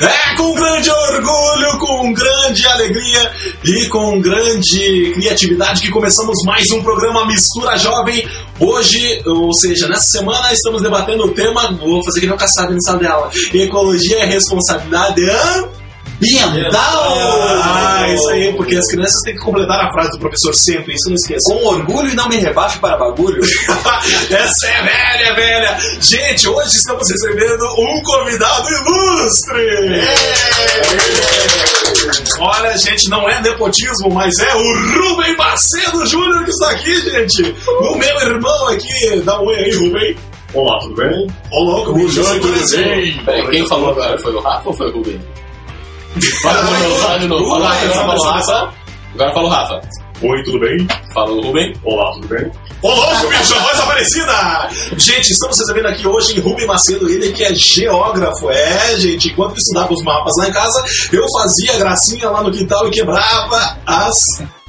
É com grande orgulho, com grande alegria e com grande criatividade que começamos mais um programa Mistura Jovem. Hoje, ou seja, nessa semana, estamos debatendo o tema, vou fazer que não caçado em sala de aula, Ecologia e Responsabilidade Ambiental! Ah, isso aí, porque as crianças têm que completar a frase do professor sempre, isso não esqueça. Com orgulho e não me rebaixo para bagulho. Essa é velha, velha! Gente, hoje estamos recebendo um convidado ilustre! Olha, gente, não é nepotismo, mas é o Rubem Macedo Júnior que está aqui, gente! O meu irmão aqui, dá um oi aí, Rubem. Olá, tudo bem? Ô, louco, bicho, Oi, tudo bem? Peraí, quem falou agora foi o Rafa ou foi o Rubem? Fala de novo, fala de novo. Fala, fala vai. Rafa. Agora fala o Rafa. Oi, tudo bem? Fala o Rubem. Olá, tudo bem? Louco, bicho, a voz aparecida! Gente, estamos recebendo aqui hoje em Rubem Macedo, ele que é geógrafo. É, gente, enquanto eu estudava os mapas lá em casa, eu fazia gracinha lá no quintal e quebrava as.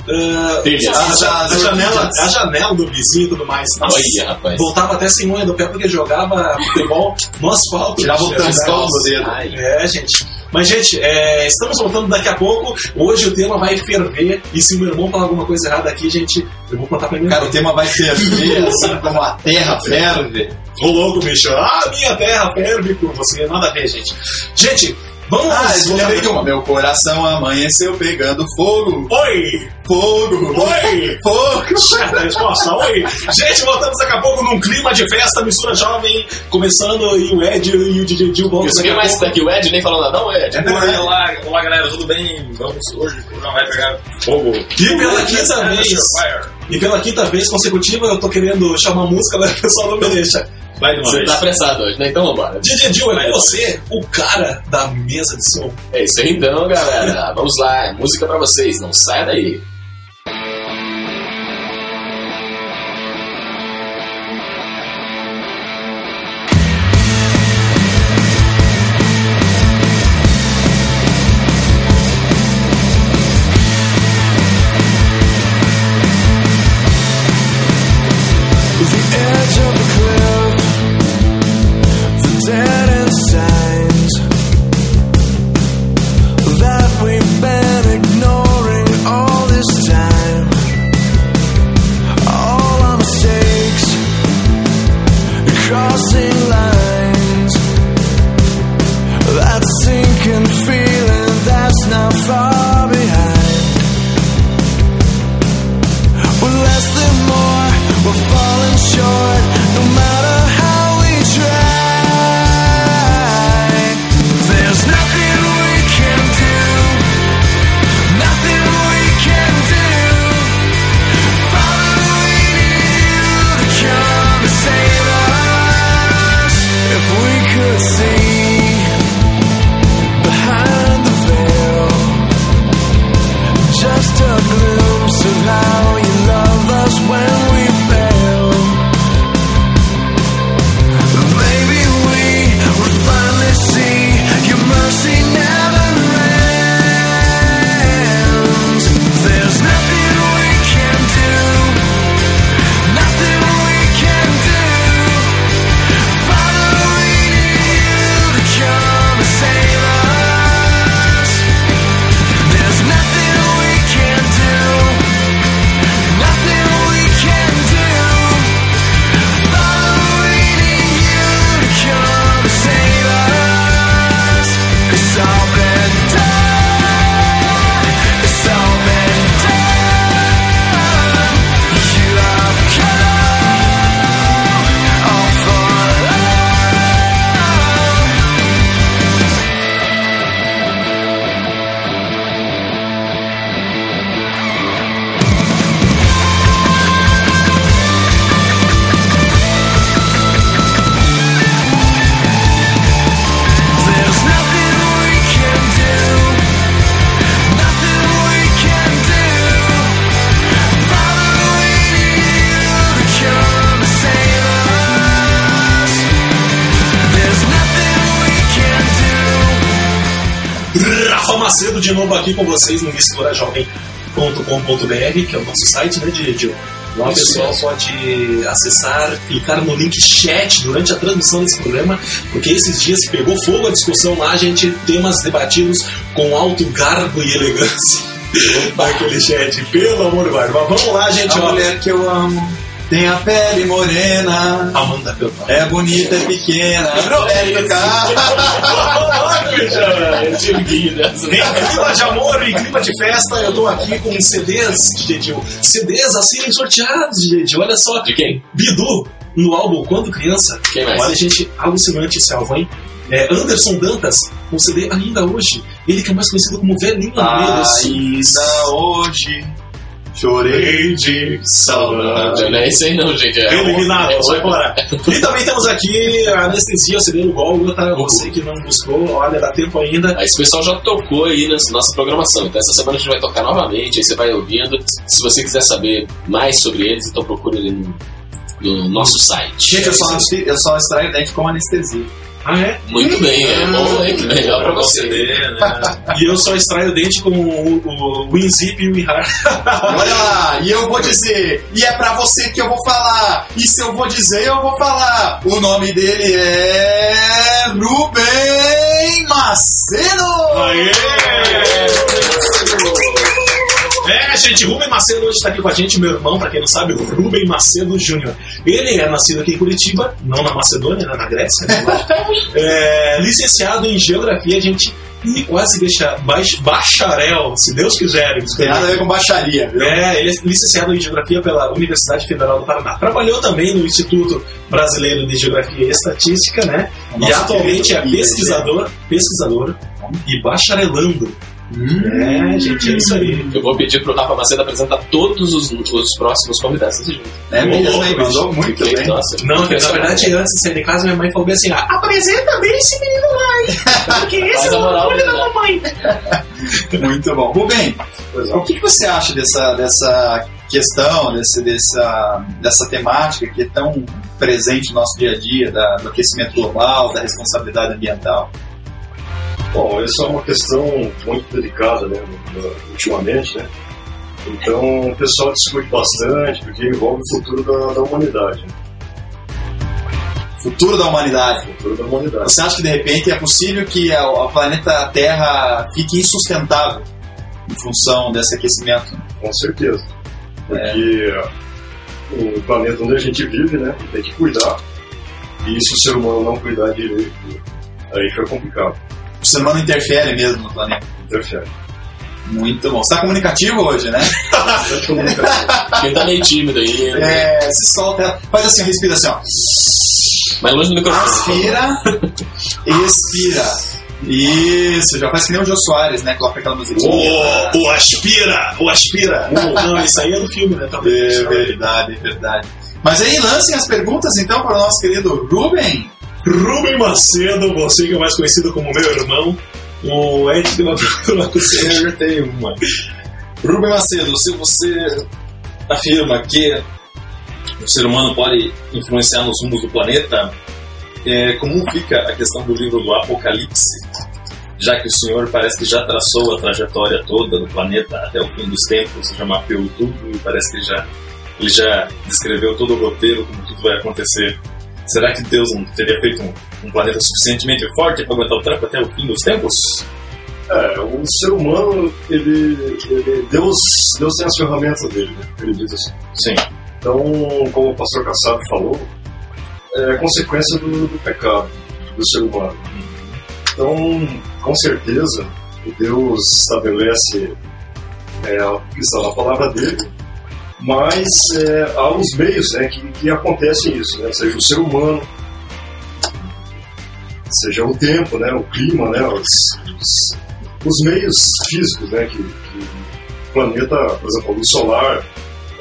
ah, Telhas. a, ja- a janela, a janela do vizinho e tudo mais. Nossa, Olha, rapaz. voltava até sem unha do pé porque jogava futebol no asfalto. Tirava o tampão é, do dedo. É, gente. Mas, gente, é, estamos voltando daqui a pouco. Hoje o tema vai ferver. E se o meu irmão falar alguma coisa errada aqui, gente, eu vou contar pra ele. Cara, o tema vai ferver assim como a terra ferve. Ô louco, bicho. Ah, minha terra ferve por você. Nada a ver, gente. Gente, vamos. Ah, de uma. Meu coração amanheceu pegando fogo. Oi! Fogo. Oi! Fogo. Certa resposta, oi! Gente, voltamos daqui a pouco num clima de festa, mistura jovem, começando e o Ed e o DJ Dil voltam Isso daqui quem a mais pouco. tá aqui? O Ed nem falou nada, não, Ed? Olá, olá, olá, galera, tudo bem? Vamos hoje, o programa vai pegar fogo. E pela quinta vez, Fire. e pela quinta vez consecutiva, eu tô querendo chamar música, mas o pessoal não me deixa. Vai de uma Você vez. tá apressado hoje, né? Então vambora. DJ Dil, é você o cara da mesa de som. É isso aí então, galera. Vamos lá. Música pra vocês. Não saia daí. Rafa Macedo de novo aqui com vocês no misturajovem.com.br, que é o nosso site, né, Didi? O Isso pessoal pode acessar, clicar no link chat durante a transmissão desse programa, porque esses dias pegou fogo a discussão lá, a gente temas debatidos com alto garbo e elegância naquele chat, pelo amor de Deus. Mas vamos lá, gente, A ó. mulher que eu amo tem a pele morena, Amanda Pelton. é bonita, é pequena. Ir nessa. Em clima de amor e clima de festa, eu tô aqui com CDs, Didil. CDs a serem sorteados, Didil. Olha só, De quem? Bidu, no álbum Quando Criança. Quem mais? Olha, gente, alucinante esse álbum, hein? É, Anderson Dantas, um CD ainda hoje. Ele que é mais conhecido como Velhinho. Ainda hoje chorei de saudade. Não é esse aí não, gente. É Eliminado, é sai outro. fora. E também temos aqui a Anestesia, o CD do Gólgota. Você que não buscou, olha, dá tempo ainda. Aí Esse pessoal já tocou aí na nossa programação. Então essa semana a gente vai tocar novamente, aí você vai ouvindo. Se você quiser saber mais sobre eles, então procure ali no, no nosso site. Gente, eu só, eu só extraio dente com anestesia. Ah, é? Muito bem, é bom, hein? Que melhor pra você. Né? E eu só extraio o dente com o, o WinZip e o WinRAR. Olha lá, e eu vou dizer, e é pra você que eu vou falar. E se eu vou dizer, eu vou falar. O nome dele é Rubem Macedo. É, gente, Rubem Macedo hoje está aqui com a gente, meu irmão, pra quem não sabe, o Rubem Macedo Júnior. Ele é nascido aqui em Curitiba, não na Macedônia, né, na Grécia. né, é, licenciado em Geografia, gente, e quase deixa baix- bacharel, se Deus quiser. Tem nada a ver com baixaria, viu? É, ele é licenciado em Geografia pela Universidade Federal do Paraná. Trabalhou também no Instituto Brasileiro de Geografia e Estatística, né? O E nosso atualmente é Bia, pesquisador, pesquisador e bacharelando. É, gente, é isso aí. Eu vou pedir pro Rafa Macedo apresentar todos os, os próximos convidados desse jeito. É mesmo, louco, Mandou muito bem. Nossa, Não, na verdade, antes de sair de casa, minha mãe falou bem assim: ah, apresenta bem esse menino lá? Porque esse é o moral orgulho da mamãe. Muito bom. Rubem, o que, que você acha dessa, dessa questão, desse, dessa, dessa temática que é tão presente no nosso dia a dia, da- do aquecimento global, da responsabilidade ambiental? Bom, essa é uma questão muito delicada, né, ultimamente, né? Então, o pessoal discute bastante, porque envolve o futuro da, da humanidade, né? Futuro da humanidade. futuro da humanidade. Você acha que de repente é possível que a- o planeta Terra fique insustentável em função desse aquecimento? Com certeza. Porque o planeta onde a gente vive, né, tem que cuidar. E se o ser humano não cuidar direito, aí fica complicado. O ser humano interfere mesmo no planeta. Interfere. Muito bom. Você está comunicativo hoje, né? Quem tá meio tímido aí, né? É, se solta, faz assim, respira assim, ó. mas longe do microfone. Aspira, expira. Isso, já faz que nem o Jô Soares, né? Coloca aquela musiquinha. O, o aspira, o aspira. Não, isso aí é do filme, né? Também. É verdade, é verdade. Mas aí lancem as perguntas então para o nosso querido Ruben. Rubem Macedo, você que é mais conhecido como meu irmão. O Ed tem uma pergunta pra você. Eu tenho uma. Rubem Macedo, se você afirma que o ser humano pode influenciar nos rumos do planeta, é, como fica a questão do livro do Apocalipse? Já que o senhor parece que já traçou a trajetória toda do planeta até o fim dos tempos, já mapeou tudo e parece que já, ele já descreveu todo o roteiro, como tudo vai acontecer. Será que Deus não teria feito um, um planeta suficientemente forte para aguentar o tranco até o fim dos tempos? É, o ser humano, ele, ele- Deus, Deus tem as ferramentas dele, né? Ele diz assim. Sim. Então, como o pastor Kassab falou, é consequência do, do pecado do ser humano. Então, com certeza, Deus estabelece é, a questão da palavra dele, mas é, há os meios né, que, que acontecem isso, né? seja o ser humano, seja o tempo, né, o clima, né, os, os, os meios físicos né, que, que o planeta, por exemplo, a luz solar,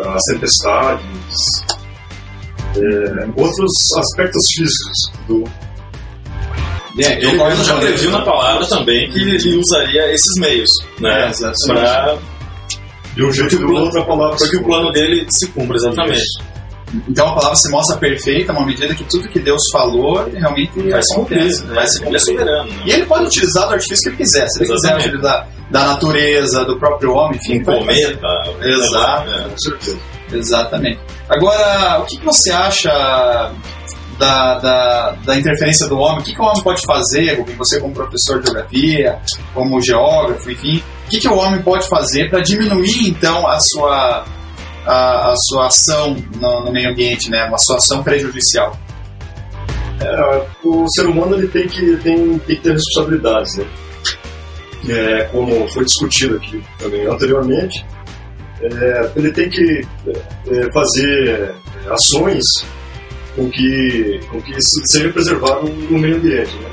as tempestades, é, outros aspectos físicos do, Bem, Ele, ele já previu na palavra também que ele usaria esses meios, É, né? exatamente. Pra, de um jeito do outro a palavra para que o plano dele se cumpra exatamente. Então a palavra se mostra perfeita, uma medida que tudo que Deus falou realmente Vai se cumprir, acontece, né? vai se Ele é cumprir. soberano. né? E ele pode utilizar do artifício que ele quiser. Se ele quiser Exatamente. utilizar da natureza, do próprio homem, enfim. Um cometa. Exato. né? com certeza. Exatamente. Agora, o que, que você acha da, da, da interferência do homem? O que, que o homem pode fazer? Você como professor de geografia, como geógrafo, enfim, o que, que o homem pode fazer para diminuir, então, a sua, a, a sua ação no, no meio ambiente, né? Uma sua ação prejudicial? É, o ser humano ele tem que, tem, tem que ter responsabilidades, né? É, como foi discutido aqui também anteriormente, é, ele tem que é, fazer ações com que, com que se- seja preservado o meio ambiente. Né?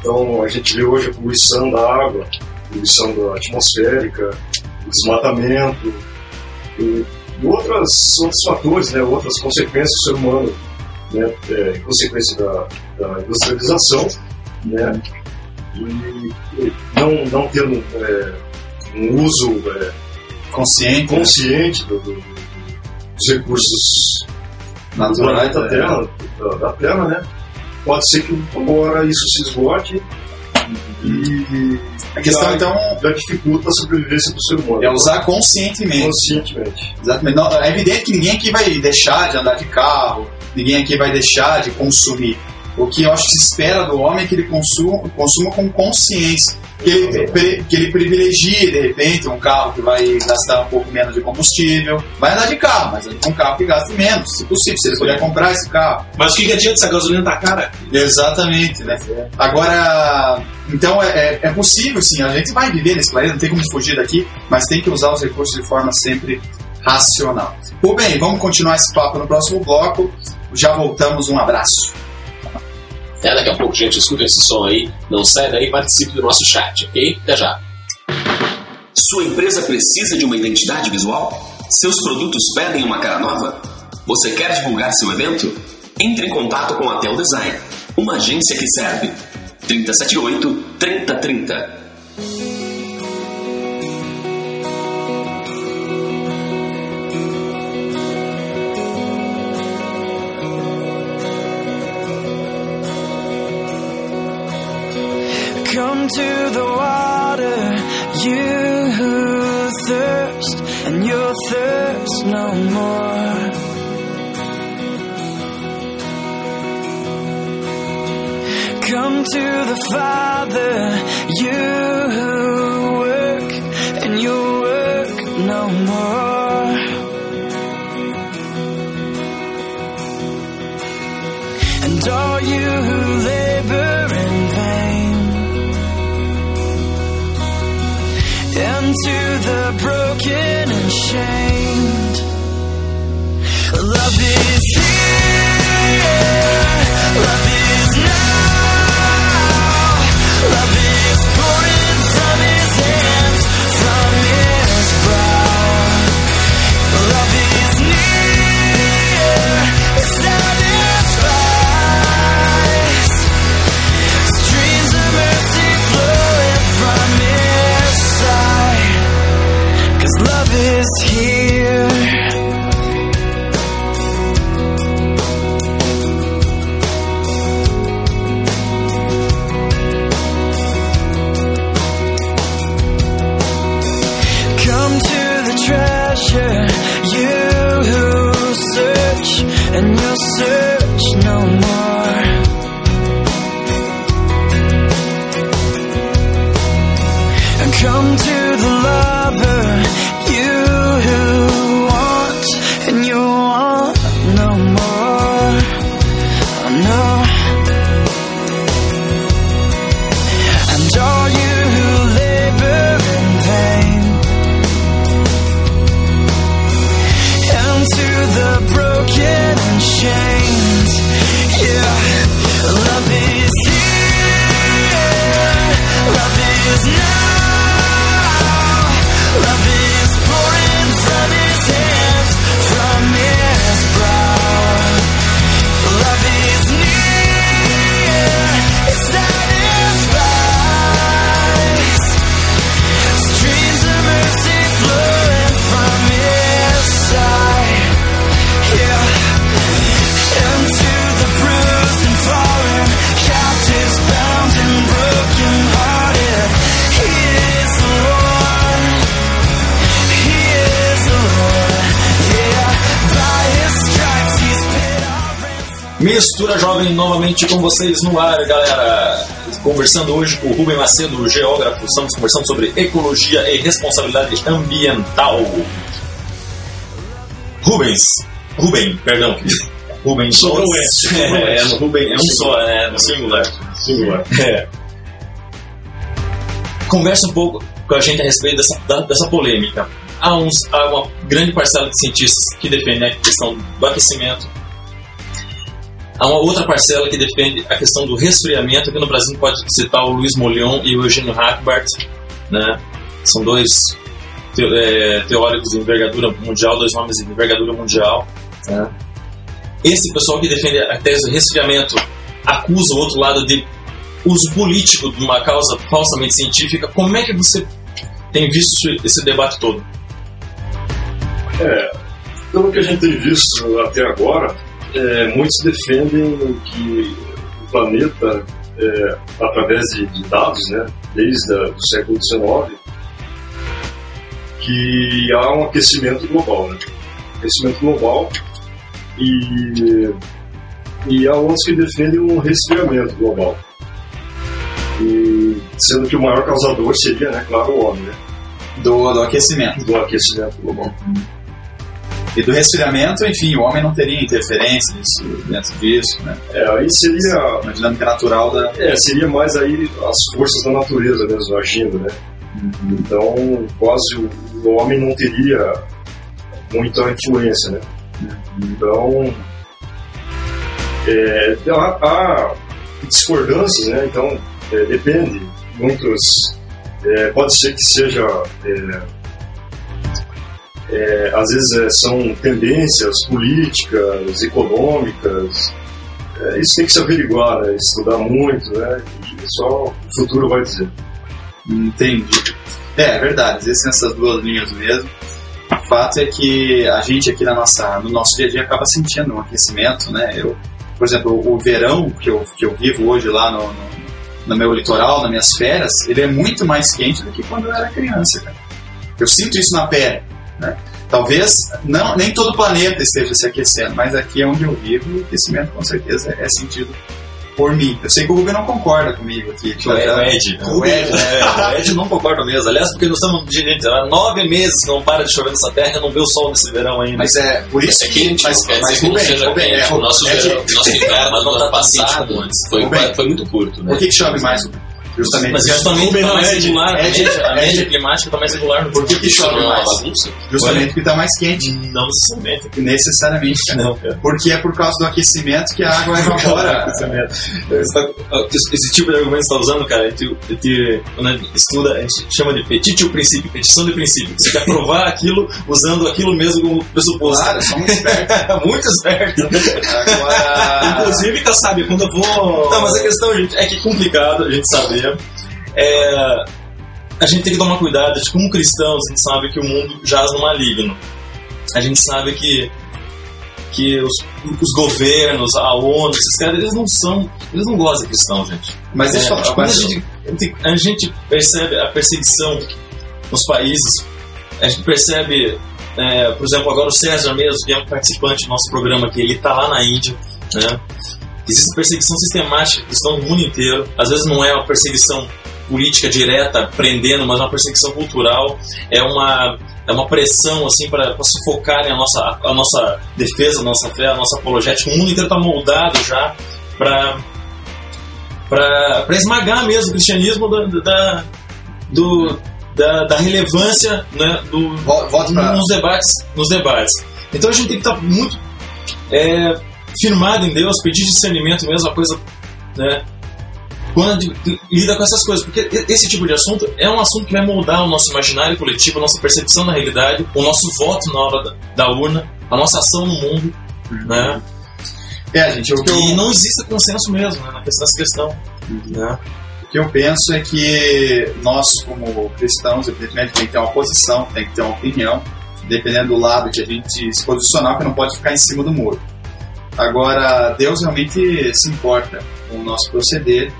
Então a gente vê hoje a poluição da água, a poluição da atmosférica, o desmatamento e, outras, outros fatores, né? outras consequências do ser humano, né? é, consequência da, da industrialização, né? e, e não, não tendo é, um uso é, Consciente, consciente do- do- dos recursos do natural. planeta Terra, da, da Terra, né? Pode ser que uma hora isso se esgote e A questão, já, então, já dificulta a sobrevivência do ser humano. é usar conscientemente. conscientemente. Exatamente. Não, é evidente que ninguém aqui vai deixar de andar de carro, ninguém aqui vai deixar de consumir. O que eu acho que se espera do homem é que ele consuma, consuma com consciência. Que ele, pre- que ele privilegie, de repente, um carro que vai gastar um pouco menos de combustível. Vai andar de carro, mas um carro que gaste menos, se possível, se ele puder comprar esse carro. Mas o que, que adianta se a gasolina tá cara? Exatamente, né? Agora, então é, é- é possível, sim, a gente vai viver nesse planeta, não tem como fugir daqui, mas tem que usar os recursos de forma sempre racional. Bom, bem, vamos continuar esse papo no próximo bloco. Já voltamos, um abraço. Até daqui a pouco, gente. Escuta esse som aí. Não sai daí e participe do nosso chat, ok? Até já. Sua empresa precisa de uma identidade visual? Seus produtos pedem uma cara nova? Você quer divulgar seu evento? Entre em contato com a Tel Design, uma agência que serve. 378 3030. You who thirst, and you'll thirst no more. Come to the Father, you who work, and you'll work no more. And all you who labor into the broken and shame. in your search no more. Mistura Jovem novamente com vocês no ar, galera. Conversando hoje com o Rubem Macedo, geógrafo. Estamos conversando sobre ecologia e responsabilidade ambiental. Rubens. Rubem, perdão. Rubem. Sobrou Nossa, S. É, é, Rubem é um só, é no singular. Singular. É. Conversa um pouco com a gente a respeito dessa, dessa polêmica. Há, uns, há uma grande parcela de cientistas que defendem a questão do aquecimento. Há uma outra parcela que defende a questão do resfriamento. Aqui no Brasil pode citar o Luiz Molion e o Eugênio Hackbart. Né? São dois é, teóricos de envergadura mundial, dois nomes de envergadura mundial. né? Esse pessoal que defende a tese do resfriamento acusa o outro lado de uso político de uma causa falsamente científica. Como é que você tem visto esse debate todo? É, pelo que a gente tem visto até agora, é, muitos defendem que o planeta, é, através de, de dados, né, desde a, do século XIX, que há um aquecimento global. Né? Aquecimento global e, e há outros que defendem um resfriamento global. E, sendo que o maior causador seria, né, claro, o homem, né, Do, do aquecimento. do aquecimento global. E do resfriamento, enfim, o homem não teria interferência nisso, dentro disso, né? É, aí seria Uma dinâmica natural da. É, seria mais aí as forças da natureza mesmo agindo, né? Então, quase o, o homem não teria muita influência, né? Então, é, há, há discordâncias, né? Então, é, depende. Muitos, é, pode ser que seja, é, às vezes é, são tendências políticas, econômicas, é, isso tem que se averiguar, né? estudar muito, né? Só o futuro vai dizer. Entendi. É, é verdade, existem essas duas linhas mesmo. O fato é que a gente aqui na nossa, no nosso dia a dia acaba sentindo um aquecimento, né? Eu, por exemplo, o verão que eu, que eu vivo hoje lá no, no, no meu litoral, nas minhas férias, ele é muito mais quente do que quando eu era criança, cara. Eu sinto isso na pele, né? Talvez não, nem todo o planeta esteja se aquecendo, mas aqui é onde eu vivo, o aquecimento com certeza é sentido por mim. Eu sei que o Rubem não concorda comigo aqui. O Ed. O Ed, né? É, o Ed não concorda mesmo. Aliás, porque nós estamos, gente, há nove meses que não para de chover nessa terra e não vê o sol nesse verão ainda. Mas é por isso É quente, mas, quer mas dizer que não seja Rubem, quente. é, o nosso, é de- verão- nosso inverno do tá ano quente passado foi, foi muito curto, né? Por que, que chove mais, Rubem? Justamente. Mas justamente Rubem está não mais é de- regular, a é média, a é média climática está mais regular no Por que, que Isso chove é mais? bagunça? Justamente porque está mais quente. Não necessariamente. Necessariamente, cara. Não, cara. Porque é por causa do aquecimento que a água evapora. Esse, tá- tipo de argumento que você está usando, cara, a gente, a gente, quando a gente estuda, a gente chama de petitio princípio, petição de princípio. Você quer provar aquilo usando aquilo mesmo como pressuposto. claro, são muito espertos. Muito esperto. Agora. Inclusive, que sabe, quando eu vou. Não, mas a questão, gente, é que é complicado a gente saber. É, a gente tem que tomar cuidado, de como cristãos, a gente sabe que o mundo jaz no maligno. A gente sabe que, que os, os governos, a ONU, esses caras, eles não são. Eles não gostam de cristãos, gente. Mas deixa eu falar. a, gente, a gente percebe a perseguição nos países, a gente percebe, é, por exemplo, agora o César mesmo, que é um participante do nosso programa aqui, ele está lá na Índia, né? Existe perseguição sistemática cristã no mundo inteiro. Às vezes não é uma perseguição política direta, prendendo, mas uma perseguição cultural. É uma, é uma pressão assim para sufocarem a nossa, a nossa defesa, a nossa fé, a nossa apologética. O mundo inteiro está moldado já para para esmagar mesmo o cristianismo da, da, do, da, da relevância né, do, Vo- Volte pra. nos debates, nos debates. Então a gente tem que estar muito é, firmado em Deus, pedir discernimento mesmo, a coisa, né? Quando lida com essas coisas, porque esse tipo de assunto é um assunto que vai moldar o nosso imaginário coletivo, a nossa percepção da realidade, o nosso voto na hora da, da urna, a nossa ação no mundo, né? É, gente, o que eu, E não existe consenso mesmo né, na questão- nessa questão, né? o que eu penso é que nós, como cristãos, evidentemente tem que ter uma posição, tem que ter uma opinião, dependendo do lado que a gente se posicionar, que não pode ficar em cima do muro. Agora, Deus realmente se importa com o nosso proceder.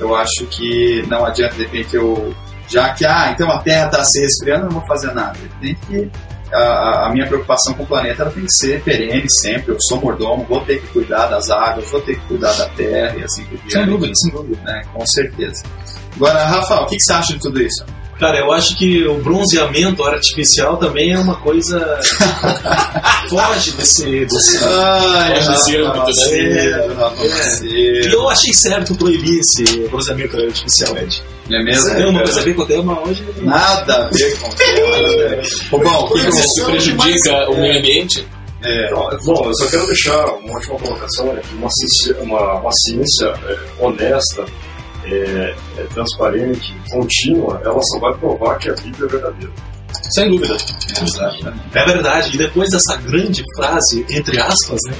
Eu acho que não adianta, de repente, eu. Já que, ah, então a Terra está se resfriando, eu não vou fazer nada. Tem que a- a, minha preocupação com o planeta ela tem que ser perene sempre. Eu sou mordomo, vou ter que cuidar das águas, vou ter que cuidar da terra e assim por diante. Sem dúvida, sem dúvida. Né? Com certeza. Agora, Rafael, o que, que você acha de tudo isso? Cara, eu acho que o bronzeamento artificial também é uma coisa. foge desse. desse... Ai, Foge desse âmbito, né? É. E eu achei certo proibir esse bronzeamento artificial, Ed. Não é mesmo? Você tem uma coisa a ver com o tema hoje? Nada a ver com o tema. Bom, o que que Isso prejudica o meio ambiente? É, bom, eu só quero deixar uma última colocação, né, uma ciência, uma, uma ciência é, honesta, é, é, transparente, contínua, ela só vai provar que a Bíblia é verdadeira. Sem dúvida. exatamente. É verdade. E depois dessa grande frase, entre aspas, né?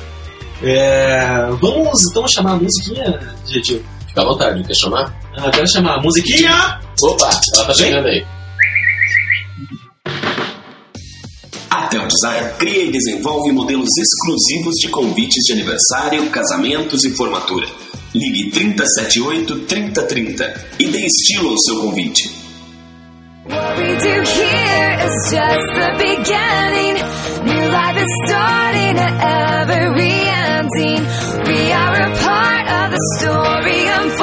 é, Vamos então chamar a musiquinha, gente. Fica à vontade, quer chamar? Ah, quero chamar a musiquinha. Opa, ela tá chegando aí. A Tel Design cria e desenvolve modelos exclusivos de convites de aniversário, casamentos e formatura. Ligue 3078-3030 e dê estilo ao seu convite. What we do here is just the beginning. New life is starting at every ending. We are a part of the story unfolding.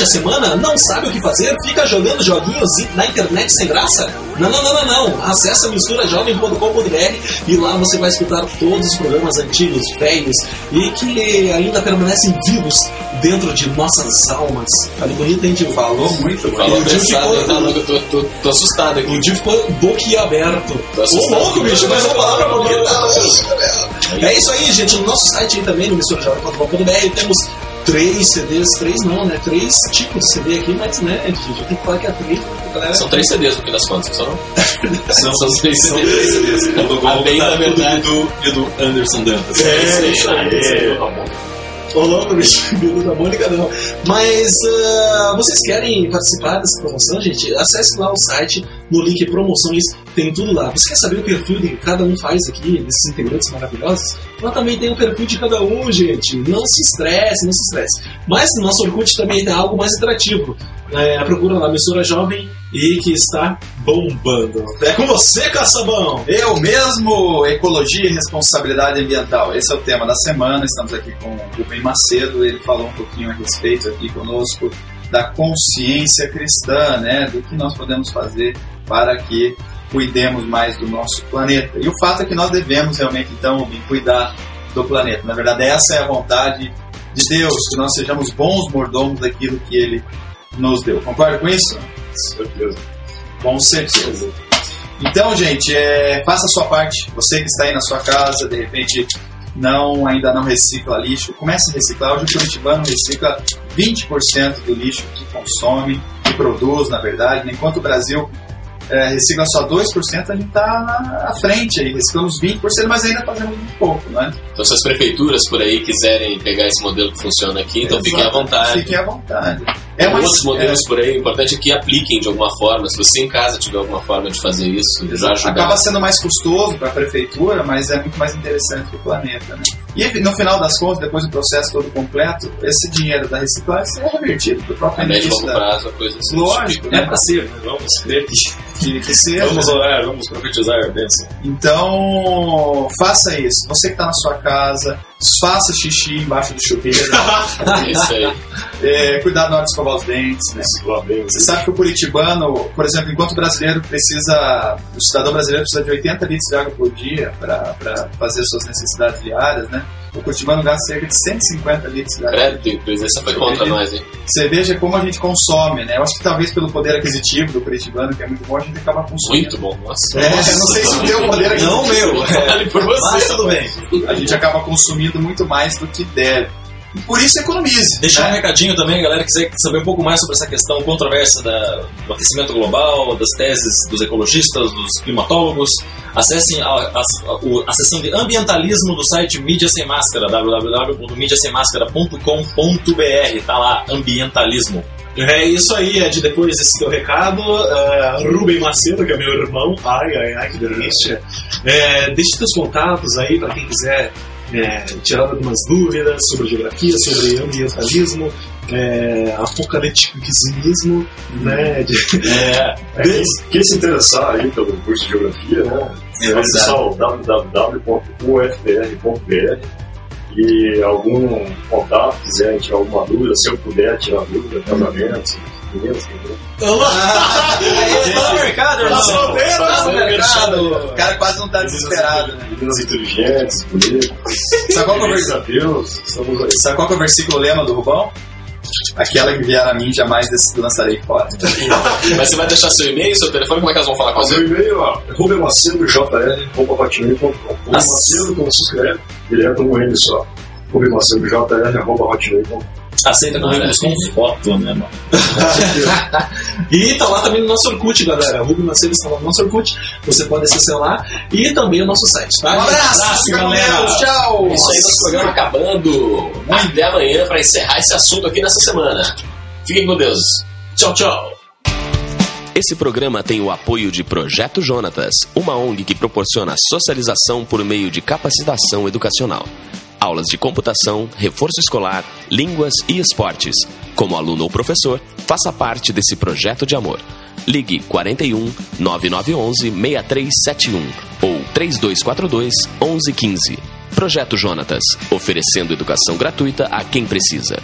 Durante a semana? Não sabe o que fazer? Fica jogando joguinhos na internet sem graça? Não, não, não, não, não. Acesse misturajovem.com.br e lá você vai escutar todos os programas antigos, velhos e que ainda permanecem vivos dentro de nossas almas. Falei bonito, hein, tio? Falou muito, Fala o ficou- eu tô, tô, tô assustado aqui. O Dio ficou boquiaberto. Tô Ô louco, bicho, mas uma palavra bonita. É isso aí, gente. No nosso site aí também, no misturajovem.com.br, temos três CDs, três não, né? Três tipos de CD aqui, mas né, gente, eu tenho que falar que é três, né? galera. São três CDs no fim das contas, só não? São, São três são CDs. três CDs. O do A bem da Golgo, verdade. do, e do Anderson Dantas. É, isso aí. Ô louco, bicho, Bilu da Mônica não. Mas ah, vocês querem participar dessa promoção, gente? Acesse lá o site no link promoções tudo lá. Você quer saber o perfil que cada um faz aqui, desses integrantes maravilhosos? Lá também tem o perfil de cada um, gente. Não se estresse, não se estresse. Mas no nosso Orkut também tem algo mais atrativo. É, procura lá, Mistura Jovem e que está bombando. É com você, Caçabão! Eu mesmo, ecologia e responsabilidade ambiental. Esse é o tema da semana. Estamos aqui com o Rubem Macedo. Ele falou um pouquinho a respeito aqui conosco da consciência cristã, né? Do que nós podemos fazer para que cuidemos mais do nosso planeta. E o fato é que nós devemos realmente, então, cuidar do planeta. Na verdade, essa é a vontade de Deus, que nós sejamos bons mordomos daquilo que Ele nos deu. Concorda com isso? certeza. Com certeza. Então, gente, é, faça a sua parte. Você que está aí na sua casa, de repente não ainda não recicla lixo, comece a reciclar. Hoje o Curitibano recicla 20% do lixo que consome, que produz, na verdade, né? enquanto o Brasil é, recicla só 2%, a gente está à frente aí, reciclamos 20%, mas ainda fazemos muito pouco, né? Então, se as prefeituras por aí quiserem pegar esse modelo que funciona aqui, então fiquem à Exato. vontade. Fiquem à vontade. Tem uma- outros modelos por aí, o importante é que apliquem de alguma forma. Se você em casa tiver alguma forma de fazer isso, já ajuda. Acaba sendo mais custoso para a prefeitura, mas é muito mais interessante para o planeta. Né? E no final das contas, depois do processo todo completo, esse dinheiro da reciclagem será revertido para o próprio início da... prazo, a coisa se Lógico, justifica. É né? né? vamos crer que, que, que seja. vamos orar, vamos profetizar a bênção. Então, faça isso. Você que está na sua casa, faça xixi embaixo do chuveiro. Isso aí. é, cuidado na hora de escovar os dentes. Né? Você sabe que o curitibano, por exemplo, enquanto o brasileiro precisa, o cidadão brasileiro precisa de 80 litros de água por dia para fazer suas necessidades diárias, né? O curitibano gasta cerca de 150 litros tem presença foi contra nós, hein? Você veja como a gente consome, né? Eu acho que talvez pelo poder aquisitivo do curitibano, que é muito bom, a gente acaba consumindo. Muito bom, nossa. É, eu não sei se o teu poder aquisitivo. Não, meu. Fale por você. Mas tudo bem. A gente acaba consumindo muito mais do que deve. E por isso economize. Deixar um né? recadinho também, galera, que quiser saber um pouco mais sobre essa questão controversa da- do aquecimento global, das teses dos ecologistas, dos climatólogos, acessem a, a, a- a seção de ambientalismo do site Mídia Sem Máscara, www.mídiasemmáscara.com.br, tá lá, ambientalismo. É isso aí, Ed. Depois desse teu recado, uh, Rubem Macedo, que é meu irmão, ai, ai, ai, que delícia. É, deixe teus contatos aí para quem quiser é, tirar algumas dúvidas sobre geografia, sobre ambientalismo, é, apocalipticismo, né? De, É, Quem, quem se interessar aí pelo curso de geografia, né? É vai acessar o www.ufbr.br e algum contato, quiser tirar alguma dúvida, se eu puder tirar dúvida, casamento, entendeu? tá no mercado, Tá solteiro, Tá no mercado. O cara quase não tá desesperado, né? Meninas inteligentes, bonitas. Sabe qual que é o Graças vers- a Deus, estamos aí. Sabe qual que é o versículo lema do Rubão? Aquela que vier a mim, jamais lançarei fora. Mas você vai deixar seu e-mail, seu telefone, como é que elas vão falar com Mas você? o e-mail, ó, Rubem Macedo, como se escreve, direto no N só. Rubem Aceita currículos com foto, né, mano? E tá lá também no nosso Orkut, galera. Rubem Macedo está lá no nosso Orkut. Você pode acessar lá. E também o nosso site, tá? Um abraço, com Deus, tchau! É Isso aí, nosso programa acabando. Até amanhã para encerrar esse assunto aqui nessa semana. Fiquem com Deus. Tchau, tchau. Esse programa tem o apoio de Projeto Jonatas, uma ONG que proporciona socialização por meio de capacitação educacional. Aulas de computação, reforço escolar, línguas e esportes. Como aluno ou professor, faça parte desse projeto de amor. Ligue 41 9911 6371 ou 3242 1115. Projeto Jonatas, oferecendo educação gratuita a quem precisa.